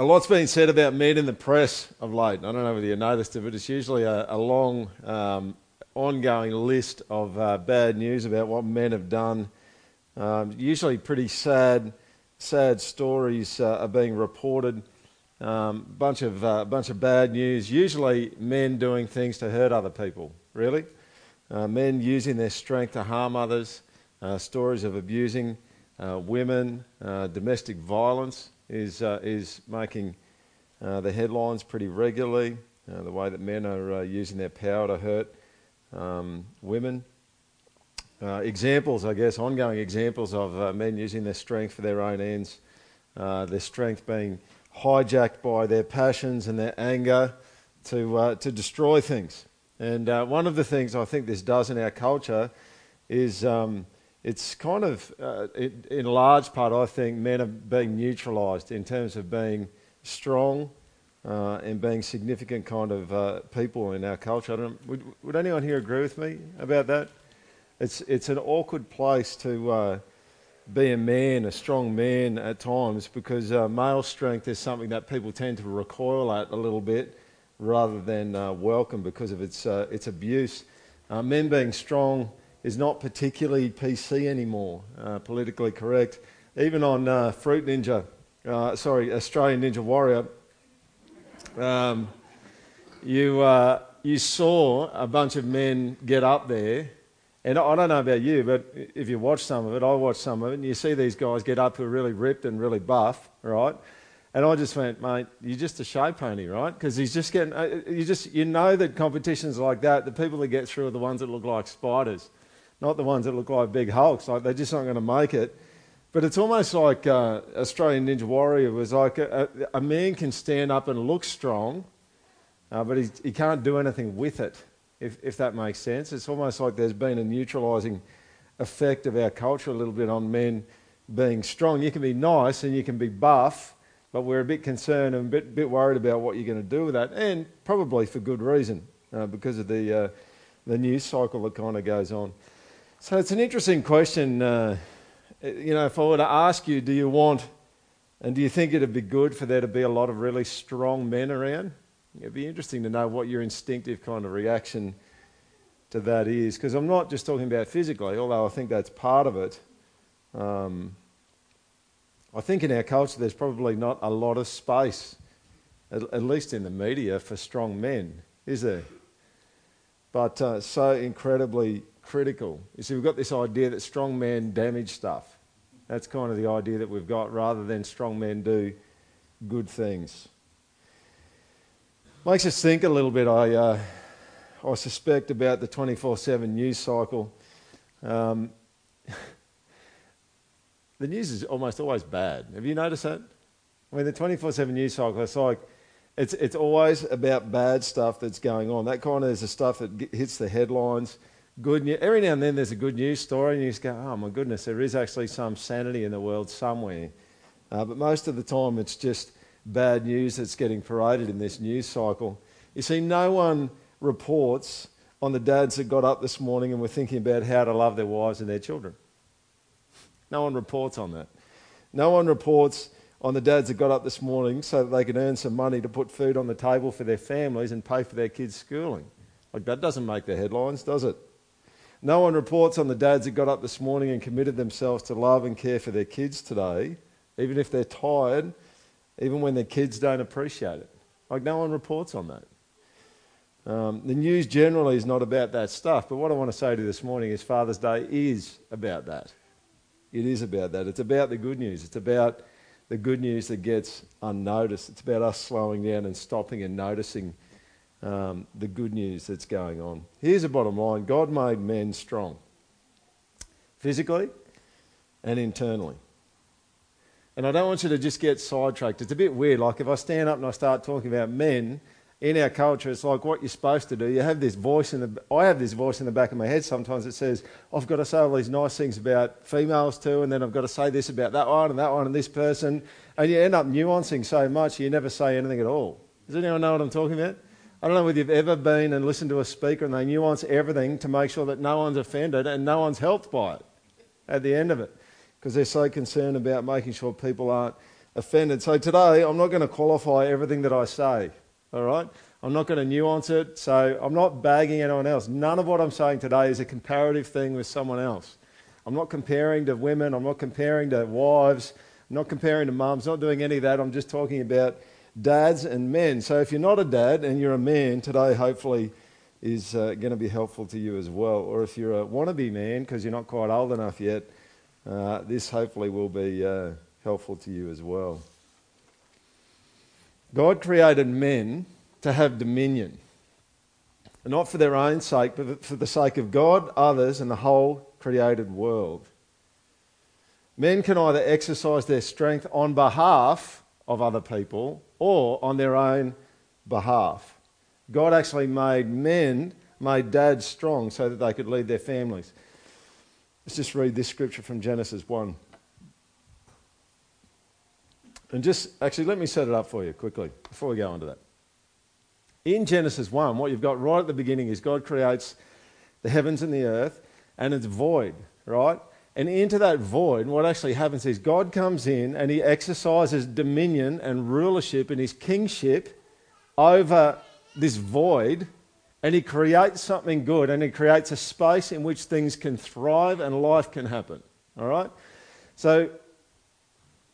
a lot's been said about men in the press of late. I don't know whether you noticed it, but it's usually a, a long, um, ongoing list of uh, bad news about what men have done. Um, usually, pretty sad, sad stories uh, are being reported. Um, bunch of uh, bunch of bad news. Usually, men doing things to hurt other people. Really, uh, men using their strength to harm others. Uh, stories of abusing uh, women, domestic violence is, uh, is making uh, the headlines pretty regularly, uh, the way that men are uh, using their power to hurt um, women. Uh, examples, I guess, ongoing examples of men using their strength for their own ends, their strength being hijacked by their passions and their anger to, to destroy things. And one of the things I think this does in our culture is um, it's kind of, uh, it, in large part, I think men are being neutralised in terms of being strong uh, and being significant kind of uh, people in our culture. Would, would, anyone here agree with me about that? It's, it's an awkward place to uh, be a man, a strong man at times, because uh, male strength is something that people tend to recoil at a little bit rather than uh, welcome because of its, its abuse. men being strong is not particularly PC anymore, uh, politically correct. Even on uh, Fruit Ninja, uh, sorry, Australian Ninja Warrior, um, you, uh, you saw a bunch of men get up there. And I don't know about you, but if you watch some of it, I watched some of it, and you see these guys get up who are really ripped and really buff, right? And I just went, mate, you're just a show pony, right? Because he's just getting, uh, you just, you know that competitions like that, the people that get through are the ones that look like spiders not the ones that look like big hulks. Like they're just not going to make it. But it's almost like uh, Australian Ninja Warrior was like a, a, a, man can stand up and look strong, uh, but he, he can't do anything with it, if, if that makes sense. It's almost like there's been a neutralising effect of our culture a little bit on men being strong. You can be nice and you can be buff, but we're a bit concerned and a bit, bit worried about what you're going to do with that, and probably for good reason, uh, because of the, uh, the news cycle that kind of goes on. So it's an interesting question. Uh, you know, if I were to ask you, do you want and do you think it'd be good for there to be a lot of really strong men around? It'd be interesting to know what your instinctive kind of reaction to that is. Because I'm not just talking about physically, although I think that's part of it. Um, I think in our culture there's probably not a lot of space, at, at least in the media, for strong men, is there? But uh, so incredibly critical. You see, we've got this idea that strong men damage stuff. That's kind of the idea that we've got rather than strong men do good things. Makes us think a little bit, I, uh, I suspect, about the 24 7 news cycle. Um, the news is almost always bad. Have you noticed that? I mean, the 24 7 news cycle, it's like, it's, it's always about bad stuff that's going on. That kind of is the stuff that hits the headlines good news. Every now and then there's a good news story, and you just go, oh my goodness, there is actually some sanity in the world somewhere. Uh, but most of the time it's just bad news that's getting paraded in this news cycle. You see, no one reports on the dads that got up this morning and were thinking about how to love their wives and their children. No one reports on that. No one reports on the dads that got up this morning so that they could earn some money to put food on the table for their families and pay for their kids' schooling. Like, that doesn't make the headlines, does it? No one reports on the dads that got up this morning and committed themselves to love and care for their kids today, even if they're tired, even when their kids don't appreciate it. Like, no one reports on that. Um, the news generally is not about that stuff, but what I want to say to you this morning is Father's Day is about that. It is about that. It's about the good news. It's about the good news that gets unnoticed. It's about us slowing down and stopping and noticing um, the good news that's going on. Here's the bottom line God made men strong, physically and internally. And I don't want you to just get sidetracked. It's a bit weird. Like if I stand up and I start talking about men in our culture, it's like what you're supposed to do. You have this voice in the. I have this voice in the back of my head sometimes that says, "I've got to say all these nice things about females too, and then I've got to say this about that one and that one and this person," and you end up nuancing so much you never say anything at all. Does anyone know what I'm talking about? I don't know whether you've ever been and listened to a speaker and they nuance everything to make sure that no one's offended and no one's helped by it at the end of it because they're so concerned about making sure people aren't offended. So today, I'm not going to qualify everything that I say, all right? I'm not going to nuance it, so I'm not bagging anyone else. None of what I'm saying today is a comparative thing with someone else. I'm not comparing to women, I'm not comparing to wives, I'm not comparing to mums, not doing any of that. I'm just talking about dads and men. So if you're not a dad and you're a man, today hopefully is uh, going to be helpful to you as well. Or if you're a wannabe man because you're not quite old enough yet, uh, this hopefully will be uh, helpful to you as well. God created men to have dominion. Not for their own sake, but for the sake of God, others, and the whole created world. Men can either exercise their strength on behalf of other people or on their own behalf. God actually made men, made dads strong so that they could lead their families. Let's just read this scripture from Genesis 1. And just actually, let me set it up for you quickly before we go on to that. In Genesis 1, what you've got right at the beginning is God creates the heavens and the earth, and it's void, right? And into that void, what actually happens is God comes in and he exercises dominion and rulership and his kingship over this void, and he creates something good and he creates a space in which things can thrive and life can happen. All right? So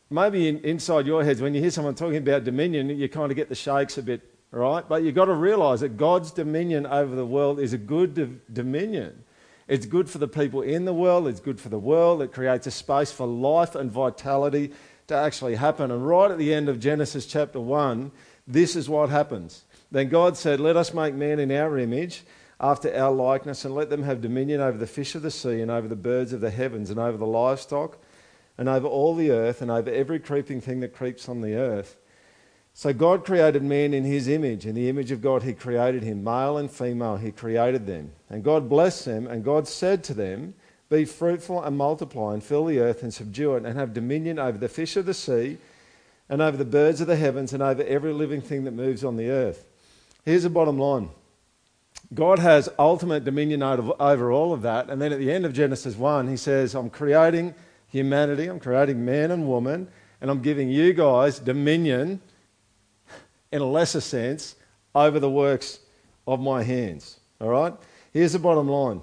maybe in, inside your heads, when you hear someone talking about dominion, you kind of get the shakes a bit right? But you've got to realize that God's dominion over the world is a good dominion. It's good for the people in the world, it's good for the world, it creates a space for life and vitality to actually happen. And right at the end of Genesis chapter 1, this is what happens. Then God said, Let us make man in our image, after our likeness, and let them have dominion over the fish of the sea, and over the birds of the heavens, and over the livestock, and over all the earth, and over every creeping thing that creeps on the earth. So God created man in his image. In the image of God, he created him. Male and female, he created them. And God blessed them, and God said to them, Be fruitful and multiply, and fill the earth and subdue it, and have dominion over the fish of the sea, and over the birds of the heavens, and over every living thing that moves on the earth. Here's the bottom line God has ultimate dominion over all of that. And then at the end of Genesis 1, he says, I'm creating humanity, I'm creating man and woman, and I'm giving you guys dominion in a lesser sense, over the works of my hands. All right? Here's the bottom line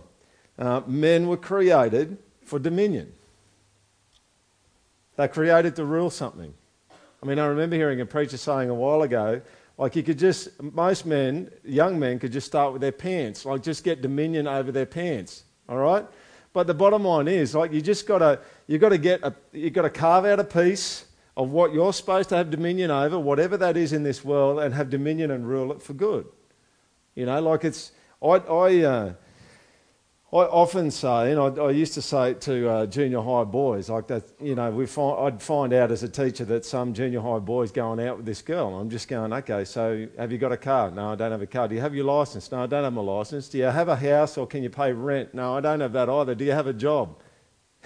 uh, men were created for dominion, they're created to rule something. I mean, I remember hearing a preacher saying a while ago, like you could just, most men, young men, could just start with their pants, like just get dominion over their pants. All right? But the bottom line is, like, you just got to, you got to get, a, you got to carve out a piece of what you're supposed to have dominion over, whatever that is in this world, and have dominion and rule it for good. You know, like it's, I, I, uh, I often say, and I, I, used to say to uh, junior high boys, like that, you know, we find, I'd find out as a teacher that some junior high boy's going out with this girl. And I'm just going, okay, so have you got a car? No, I don't have a car. Do you have your license? No, I don't have my license. Do you have a house or can you pay rent? No, I don't have that either. Do you have a job?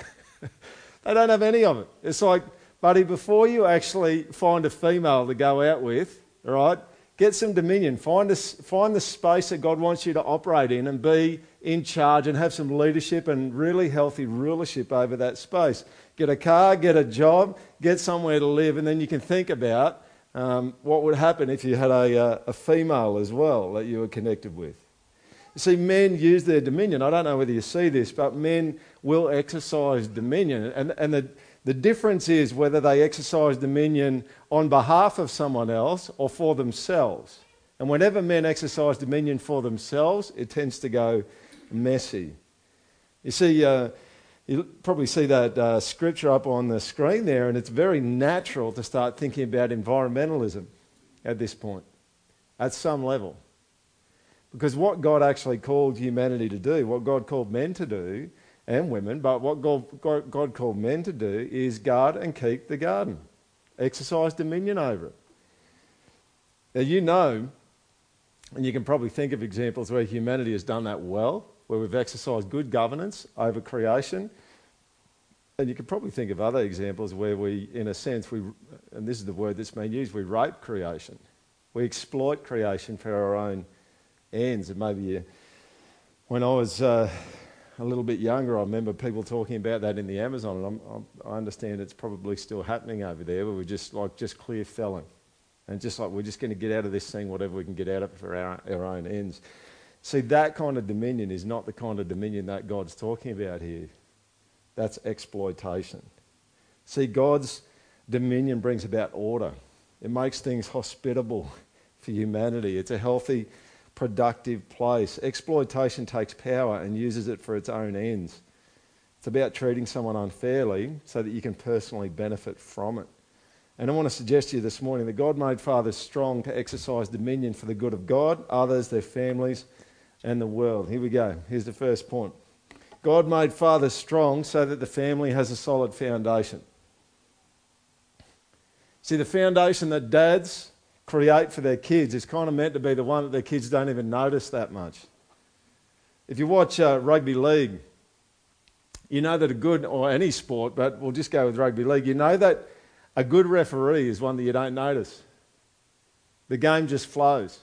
they don't have any of it. It's like, Buddy, before you actually find a female to go out with, right, get some dominion. Find, a, find the space that God wants you to operate in and be in charge and have some leadership and really healthy rulership over that space. Get a car, get a job, get somewhere to live, and then you can think about um, what would happen if you had a, uh, a female as well that you were connected with. You see, men use their dominion. I don't know whether you see this, but men will exercise dominion. And, and the, the difference is whether they exercise dominion on behalf of someone else or for themselves. And whenever men exercise dominion for themselves, it tends to go messy. You see, uh, you probably see that uh, scripture up on the screen there, and it's very natural to start thinking about environmentalism at this point, at some level. Because what God actually called humanity to do, what God called men to do, and women, but what God, God, God called men to do is guard and keep the garden, exercise dominion over it. Now, you know, and you can probably think of examples where humanity has done that well, where we've exercised good governance over creation. And you can probably think of other examples where we, in a sense, we, and this is the word that's been used, we rape creation. We exploit creation for our own ends. And maybe you, when I was uh, a little bit younger, I remember people talking about that in the Amazon, and I'm, I'm, i understand it's probably still happening over there, where we're just like just clear felling, and just like we're just going to get out of this thing whatever we can get out of it for our, our own ends. See, that kind of dominion is not the kind of dominion that God's talking about here. That's exploitation. See, God's dominion brings about order. It makes things hospitable for humanity. It's a healthy productive place. Exploitation takes power and uses it for its own ends. It's about treating someone unfairly so that you can personally benefit from it. And I want to suggest to you this morning that God made fathers strong to exercise dominion for the good of God, others, their families, and the world. Here we go. Here's the first point God made fathers strong so that the family has a solid foundation. See, the foundation that dads create for their kids is kind of meant to be the one that their kids don't even notice that much. If you watch uh, rugby league, you know that a good, or any sport, but we'll just go with rugby league, you know that a good referee is one that you don't notice. The game just flows,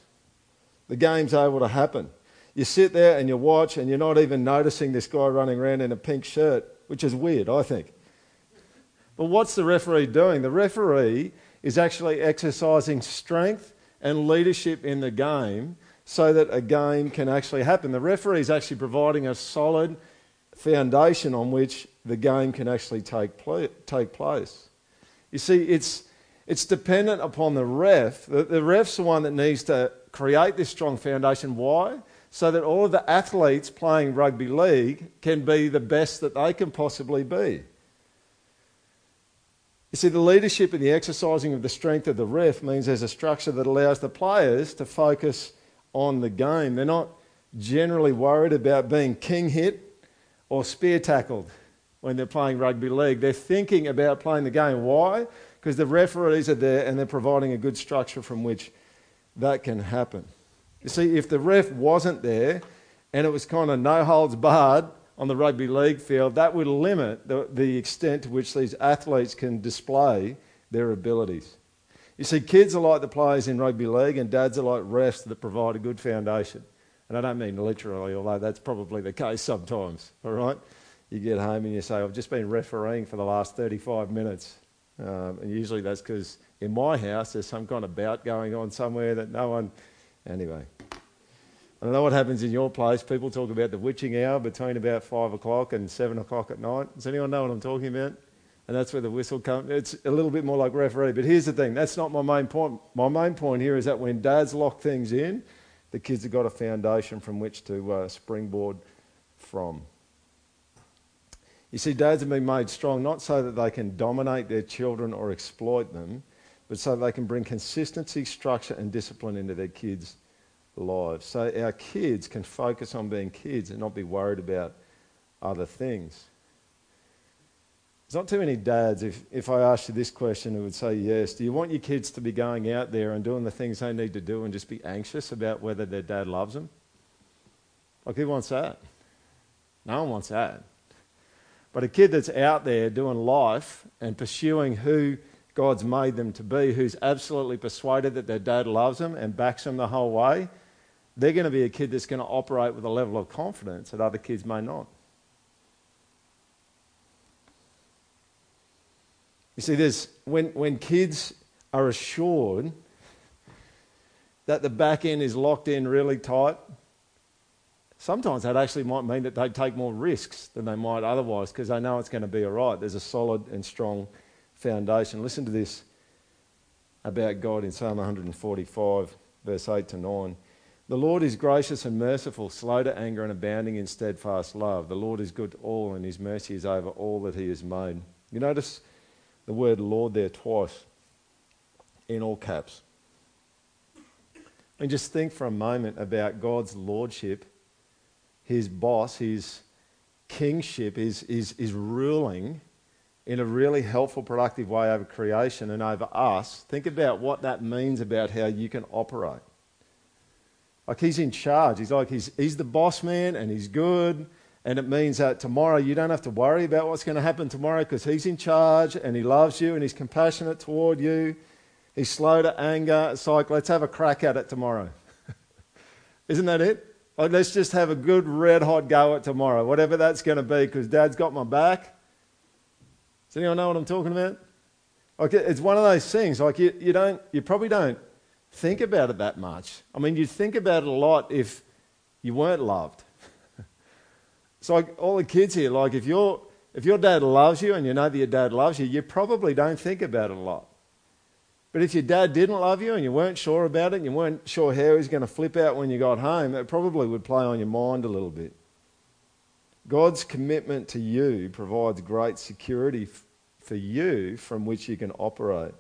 the game's able to happen. You sit there and you watch, and you're not even noticing this guy running around in a pink shirt, which is weird, I think. But what's the referee doing? The referee is actually exercising strength and leadership in the game so that a game can actually happen. The referee is actually providing a solid foundation on which the game can actually take, pl- take place. You see, it's, it's dependent upon the ref. The, the ref's the one that needs to create this strong foundation. Why? So that all of the athletes playing rugby league can be the best that they can possibly be. You see, the leadership and the exercising of the strength of the ref means there's a structure that allows the players to focus on the game. They're not generally worried about being king hit or spear tackled when they're playing rugby league. They're thinking about playing the game. Why? Because the referees are there and they're providing a good structure from which that can happen. You see, if the ref wasn't there and it was kind of no holds barred, on the rugby league field, that would limit the, the extent to which these athletes can display their abilities. You see, kids are like the players in rugby league, and dads are like refs that provide a good foundation. And I don't mean literally, although that's probably the case sometimes, all right? You get home and you say, I've just been refereeing for the last 35 minutes. Um, and usually that's because in my house there's some kind of bout going on somewhere that no one. Anyway, I don't know what happens in your place. People talk about the witching hour between about five o'clock and seven o'clock at night. Does anyone know what I'm talking about? And that's where the whistle comes. It's a little bit more like referee. But here's the thing that's not my main point. My main point here is that when dads lock things in, the kids have got a foundation from which to uh, springboard from. You see, dads have been made strong not so that they can dominate their children or exploit them, but so they can bring consistency, structure, and discipline into their kids' lives. So our kids can focus on being kids and not be worried about other things. There's not too many dads, if, if I asked you this question, who would say yes. Do you want your kids to be going out there and doing the things they need to do and just be anxious about whether their dad loves them? Like, who wants that? No one wants that. But a kid that's out there doing life and pursuing who God's made them to be, who's absolutely persuaded that their dad loves them and backs them the whole way, they're going to be a kid that's going to operate with a level of confidence that other kids may not. You see, there's, when, when kids are assured that the back end is locked in really tight, sometimes that actually might mean that they take more risks than they might otherwise because they know it's going to be all right. There's a solid and strong foundation. Listen to this about God in Psalm 145, verse 8 to 9. The Lord is gracious and merciful, slow to anger and abounding in steadfast love. The Lord is good to all, and his mercy is over all that he has made. You notice the word Lord there twice in all caps. And just think for a moment about God's lordship, his boss, his kingship, his, his, his ruling in a really helpful, productive way over creation and over us. Think about what that means about how you can operate. Like he's in charge. He's like, he's, he's the boss man and he's good. And it means that tomorrow you don't have to worry about what's going to happen tomorrow because he's in charge and he loves you and he's compassionate toward you. He's slow to anger. It's like, let's have a crack at it tomorrow. Isn't that it? Like, let's just have a good red hot go at tomorrow, whatever that's going to be, because dad's got my back. Does anyone know what I'm talking about? Like, it's one of those things, like, you, you, don't, you probably don't think about it that much. I mean, you'd think about it a lot if you weren't loved. so, like all the kids here, like, if, you if your dad loves you and you know that your dad loves you, you probably don't think about it a lot. But if your dad didn't love you and you weren't sure about it and you weren't sure how he was going to flip out when you got home, it probably would play on your mind a little bit. God's commitment to you provides great security f- for you from which you can operate.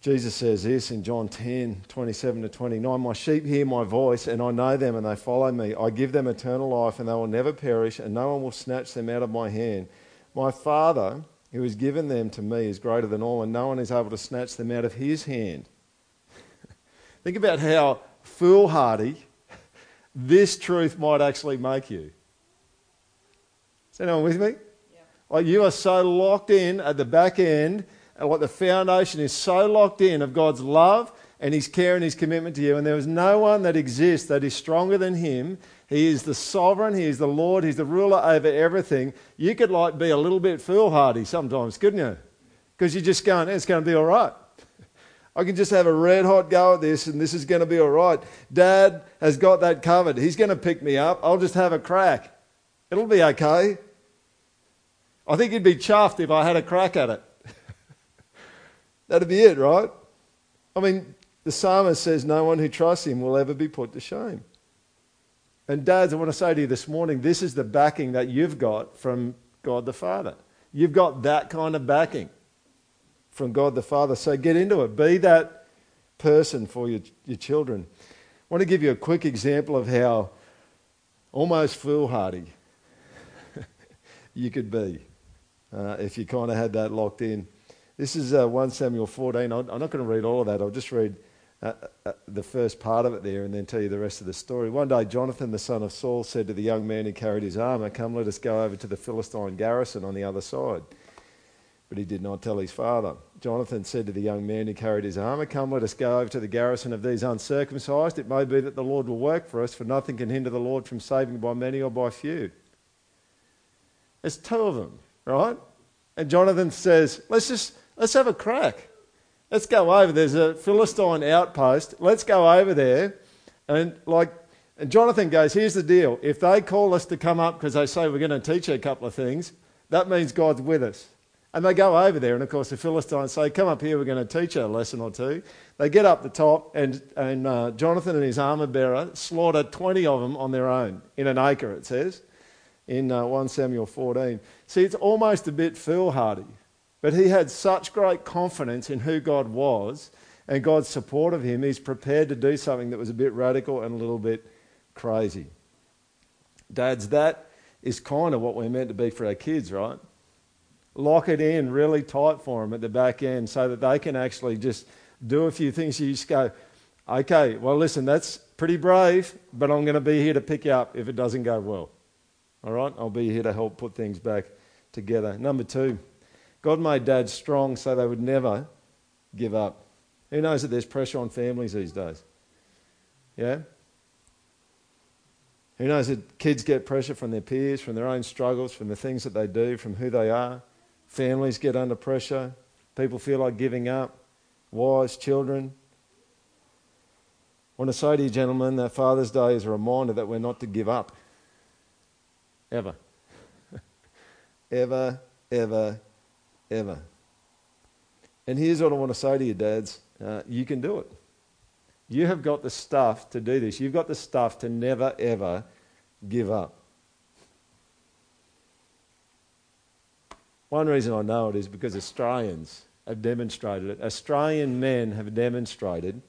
Jesus says this in John 10 27 to 29 My sheep hear my voice, and I know them, and they follow me. I give them eternal life, and they will never perish, and no one will snatch them out of my hand. My Father who has given them to me is greater than all, and no one is able to snatch them out of his hand. Think about how foolhardy this truth might actually make you. Is anyone with me? Yeah. Like you are so locked in at the back end, and like the foundation is so locked in of God's love and his care and his commitment to you, and there is no one that exists that is stronger than him he is the sovereign. He is the Lord. He's the ruler over everything. You could like be a little bit foolhardy sometimes, couldn't you? Because you're just going, it's going to be all right. I can just have a red hot go at this and this is going to be all right. Dad has got that covered. He's going to pick me up. I'll just have a crack. It'll be okay. I think he'd be chuffed if I had a crack at it. That'd be it, right? I mean, the psalmist says no one who trusts him will ever be put to shame. And dads, I want to say to you this morning, this is the backing that you've got from God the Father. You've got that kind of backing from God the Father. So get into it. Be that person for your, your children. I want to give you a quick example of how almost foolhardy you could be uh, if you kind of had that locked in. This is uh, 1 Samuel 14. I'm not going to read all of that. I'll just read uh, uh, the first part of it there and then tell you the rest of the story. One day, Jonathan, the son of Saul, said to the young man who carried his armour, Come, let us go over to the Philistine garrison on the other side. But he did not tell his father. Jonathan said to the young man who carried his armour, Come, let us go over to the garrison of these uncircumcised. It may be that the Lord will work for us, for nothing can hinder the Lord from saving by many or by few. There's two of them, right? And Jonathan says, Let's just let's have a crack. Let's go over. There's a Philistine outpost. Let's go over there. And like, and Jonathan goes, here's the deal. If they call us to come up because they say we're going to teach you a couple of things, that means God's with us. And they go over there, and of course the Philistines say, "Come up here, we're going to teach you a lesson or two. They get up the top, and and uh, Jonathan and his armor bearer slaughter twenty of them on their own in an acre. It says in uh, one Samuel fourteen. See, it's almost a bit foolhardy. But he had such great confidence in who God was and God's support of him, he's prepared to do something that was a bit radical and a little bit crazy. Dads, that is kind of what we're meant to be for our kids, right? Lock it in really tight for them at the back end so that they can actually just do a few things. You just go, okay, well, listen, that's pretty brave, but I'm going to be here to pick you up if it doesn't go well. All right? I'll be here to help put things back together. Number two, God made dads strong so they would never give up. Who knows that there's pressure on families these days? Yeah? Who knows that kids get pressure from their peers, from their own struggles, from the things that they do, from who they are? Families get under pressure. People feel like giving up. Wives, children. I want to say to you, gentlemen, that Father's Day is a reminder that we're not to give up. Ever. ever, ever, ever. And here's what I want to say to you, dads uh, you can do it. You have got the stuff to do this. You've got the stuff to never, ever give up. One reason I know it is because Australians have demonstrated it. Australian men have demonstrated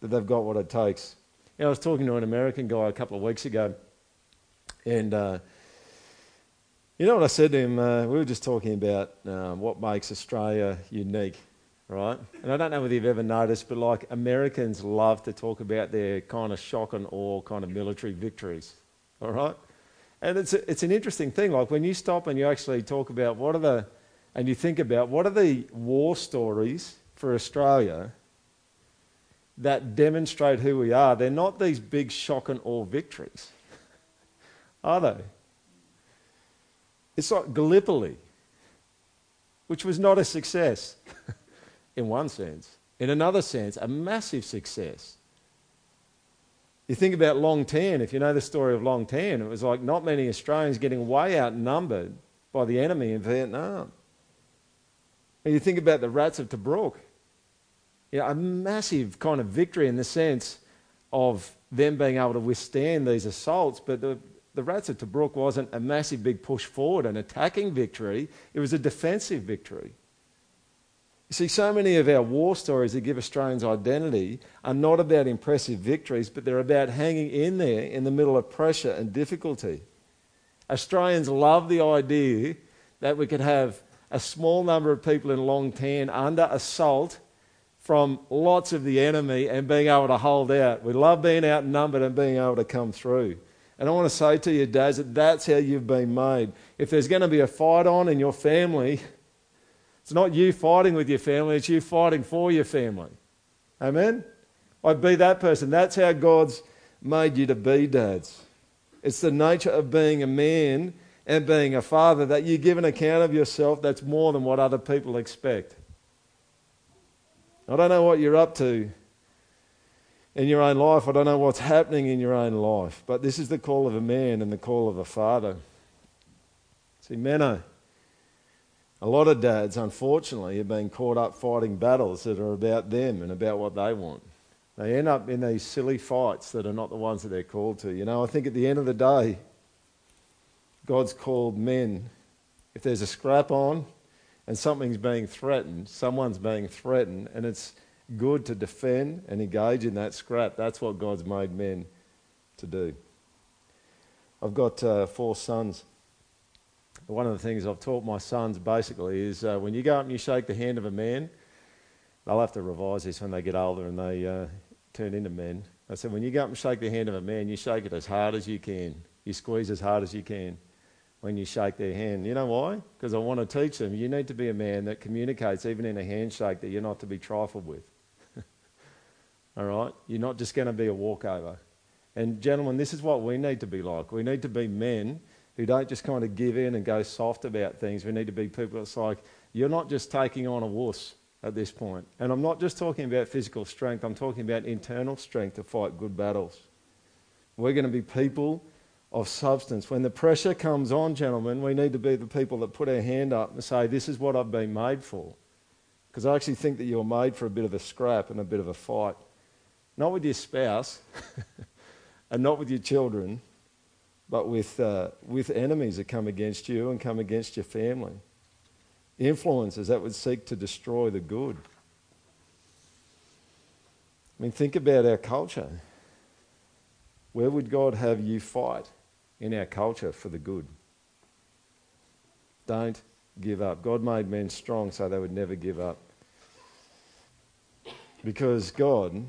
that they've got what it takes. You know, I was talking to an American guy a couple of weeks ago, and uh, you know what I said to him? Uh, we were just talking about um, what makes Australia unique, right? And I don't know whether you've ever noticed, but like Americans love to talk about their kind of shock and awe kind of military victories, all right? And it's, a, it's an interesting thing. Like when you stop and you actually talk about what are the, and you think about what are the war stories for Australia, that demonstrate who we are, they're not these big shock and awe victories, are they? It's like Gallipoli, which was not a success in one sense. In another sense, a massive success. You think about Long Tan, if you know the story of Long Tan, it was like not many Australians getting way outnumbered by the enemy in Vietnam. And you think about the rats of Tobruk, you know, a massive kind of victory in the sense of them being able to withstand these assaults, but the, the rats of Tobruk wasn't a massive big push forward, an attacking victory, it was a defensive victory. You see, so many of our war stories that give Australians identity are not about impressive victories, but they're about hanging in there in the middle of pressure and difficulty. Australians love the idea that we could have a small number of people in Long Tan under assault from lots of the enemy and being able to hold out. We love being outnumbered and being able to come through. And I want to say to you, dads, that that's how you've been made. If there's going to be a fight on in your family, it's not you fighting with your family, it's you fighting for your family. Amen? I'd be that person. That's how God's made you to be, dads. It's the nature of being a man and being a father that you give an account of yourself that's more than what other people expect. I don't know what you're up to in your own life. I don't know what's happening in your own life. But this is the call of a man and the call of a father. See, men are a lot of dads, unfortunately, have been caught up fighting battles that are about them and about what they want. They end up in these silly fights that are not the ones that they're called to. You know, I think at the end of the day, God's called men. If there's a scrap on and something's being threatened, someone's being threatened, and it's good to defend and engage in that scrap, that's what God's made men to do. I've got uh, four sons one of the things I've taught my sons basically is uh, when you go up and you shake the hand of a man, they'll have to revise this when they get older and they uh, turn into men. I said, when you go up and shake the hand of a man, you shake it as hard as you can. You squeeze as hard as you can when you shake their hand. You know why? Because I want to teach them you need to be a man that communicates, even in a handshake, that you're not to be trifled with. All right? You're not just going to be a walkover. And, gentlemen, this is what we need to be like. We need to be men who don't just kind of give in and go soft about things. We need to be people that's like, you're not just taking on a wuss at this point. And I'm not just talking about physical strength, I'm talking about internal strength to fight good battles. We're going to be people of substance. When the pressure comes on, gentlemen, we need to be the people that put our hand up and say, This is what I've been made for. Because I actually think that you're made for a bit of a scrap and a bit of a fight. Not with your spouse and not with your children, but with, uh, with enemies that come against you and come against your family. Influences that would seek to destroy the good. I mean, think about our culture. Where would God have you fight in our culture for the good? Don't give up. God made men strong so they would never give up. Because God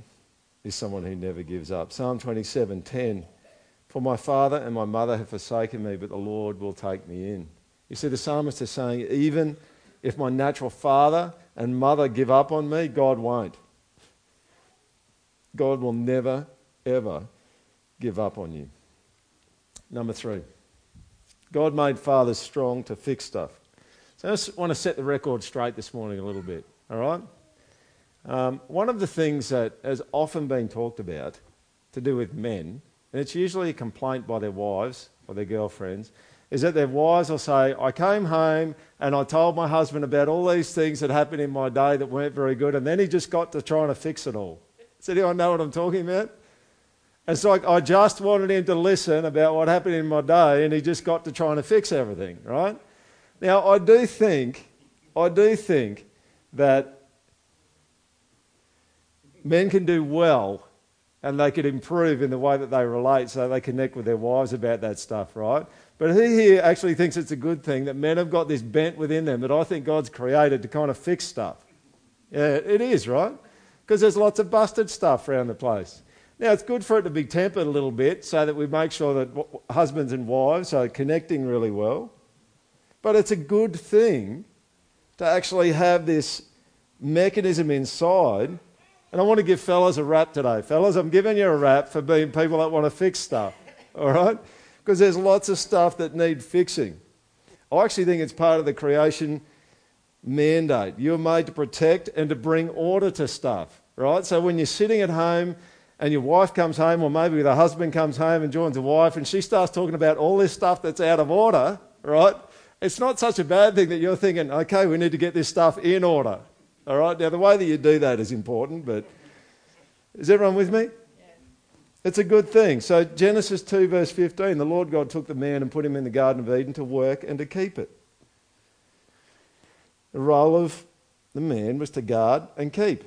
is someone who never gives up. Psalm 27:10 for my father and my mother have forsaken me, but the Lord will take me in. You see, the psalmist is saying, even if my natural father and mother give up on me, God won't. God will never, ever give up on you. Number three, God made fathers strong to fix stuff. So I just want to set the record straight this morning a little bit, all right? Um, one of the things that has often been talked about to do with men and it's usually a complaint by their wives or their girlfriends, is that their wives will say, I came home and I told my husband about all these things that happened in my day that weren't very good, and then he just got to trying to fix it all. Does anyone know what I'm talking about? It's like I just wanted him to listen about what happened in my day, and he just got to trying to fix everything, right? Now, I do think, I do think that men can do well and they could improve in the way that they relate so they connect with their wives about that stuff, right? But he here actually thinks it's a good thing that men have got this bent within them that I think God's created to kind of fix stuff. Yeah, it is, right? Because there's lots of busted stuff around the place. Now, it's good for it to be tempered a little bit so that we make sure that husbands and wives are connecting really well. But it's a good thing to actually have this mechanism inside And I want to give fellas a rap today. Fellas, I'm giving you a rap for being people that want to fix stuff. All right? Because there's lots of stuff that need fixing. I actually think it's part of the creation mandate. You're made to protect and to bring order to stuff, right? So when you're sitting at home and your wife comes home, or maybe the husband comes home and joins a wife, and she starts talking about all this stuff that's out of order, right? It's not such a bad thing that you're thinking, okay, we need to get this stuff in order. All right? Now, the way that you do that is important, but is everyone with me? It's a good thing. So, Genesis 2, verse 15 the Lord God took the man and put him in the Garden of Eden to work and to keep it. The role of the man was to guard and keep.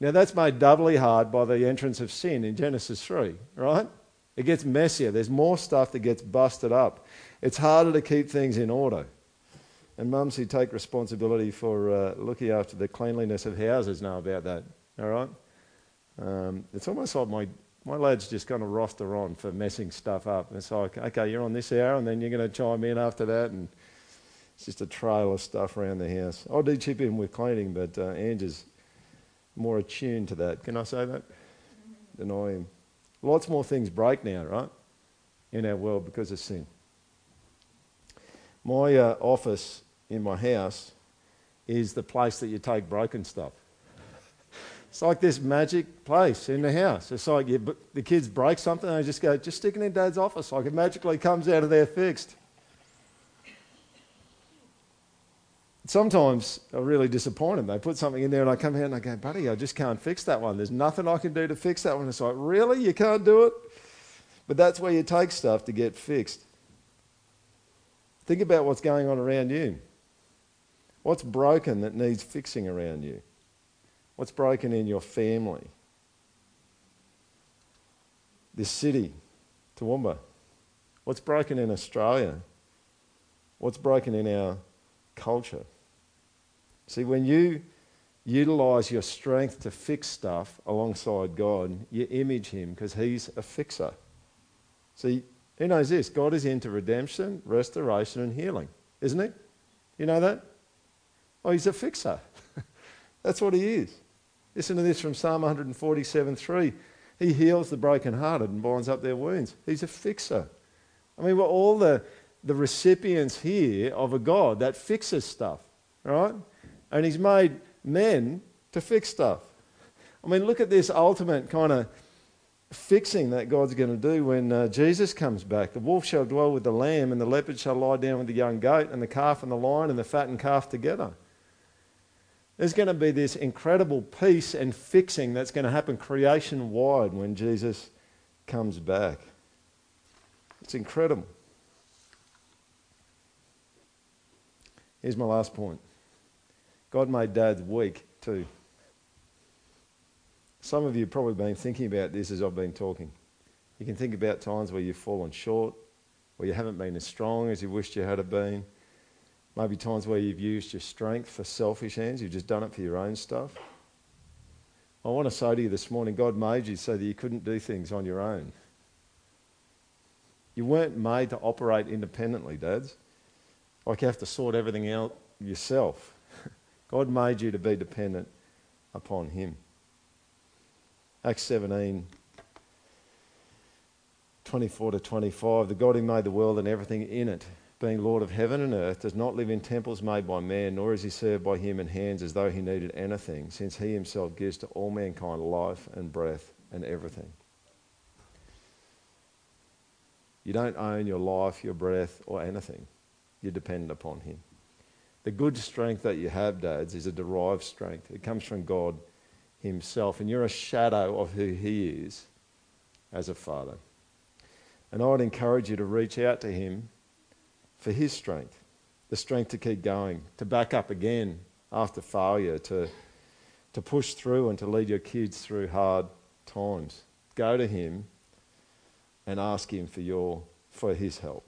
Now, that's made doubly hard by the entrance of sin in Genesis 3, right? It gets messier. There's more stuff that gets busted up. It's harder to keep things in order. And mums who take responsibility for uh, looking after the cleanliness of houses know about that, all right? Um, it's almost like my, my lads just kind of roster on for messing stuff up. It's like, okay, you're on this hour, and then you're going to chime in after that, and it's just a trail of stuff around the house. I do chip in with cleaning, but uh, Angie's more attuned to that. Can I say that? Than I am. Lots more things break now, right? In our world because of sin. My uh, office in my house is the place that you take broken stuff. It's like this magic place in the house. It's like you, the kids break something and they just go, just stick it in dad's office. Like it magically comes out of there fixed. sometimes I'm really disappointed. They put something in there and I come here and I go, buddy, I just can't fix that one. There's nothing I can do to fix that one. It's like, really? You can't do it? But that's where you take stuff to get fixed. Think about what's going on around you. What's broken that needs fixing around you? What's broken in your family? This city, Toowoomba. What's broken in Australia? What's broken in our culture? See, when you utilize your strength to fix stuff alongside God, you image Him because He's a fixer. See, who knows this? God is into redemption, restoration, and healing, isn't He? You know that? Oh, He's a fixer. That's what He is. Listen to this from Psalm 147 3. He heals the brokenhearted and binds up their wounds. He's a fixer. I mean, we're all the, the recipients here of a God that fixes stuff, right? And he's made men to fix stuff. I mean, look at this ultimate kind of fixing that God's going to do when uh, Jesus comes back. The wolf shall dwell with the lamb, and the leopard shall lie down with the young goat, and the calf and the lion and the fattened calf together. There's going to be this incredible peace and fixing that's going to happen creation wide when Jesus comes back. It's incredible. Here's my last point God made dads weak too. Some of you have probably been thinking about this as I've been talking. You can think about times where you've fallen short, where you haven't been as strong as you wished you had been. Maybe times where you've used your strength for selfish ends, you've just done it for your own stuff. I want to say to you this morning God made you so that you couldn't do things on your own. You weren't made to operate independently, dads. Like you have to sort everything out yourself. God made you to be dependent upon Him. Acts 17, 24 to 25. The God who made the world and everything in it, being Lord of heaven and earth, does not live in temples made by man, nor is he served by human hands as though he needed anything, since he himself gives to all mankind life and breath and everything. You don't own your life, your breath, or anything. You're dependent upon him. The good strength that you have, dads, is a derived strength. It comes from God Himself, and you're a shadow of who He is as a father. And I would encourage you to reach out to Him for His strength, the strength to keep going, to back up again after failure, to, to push through and to lead your kids through hard times. Go to Him and ask Him for, your, for His help.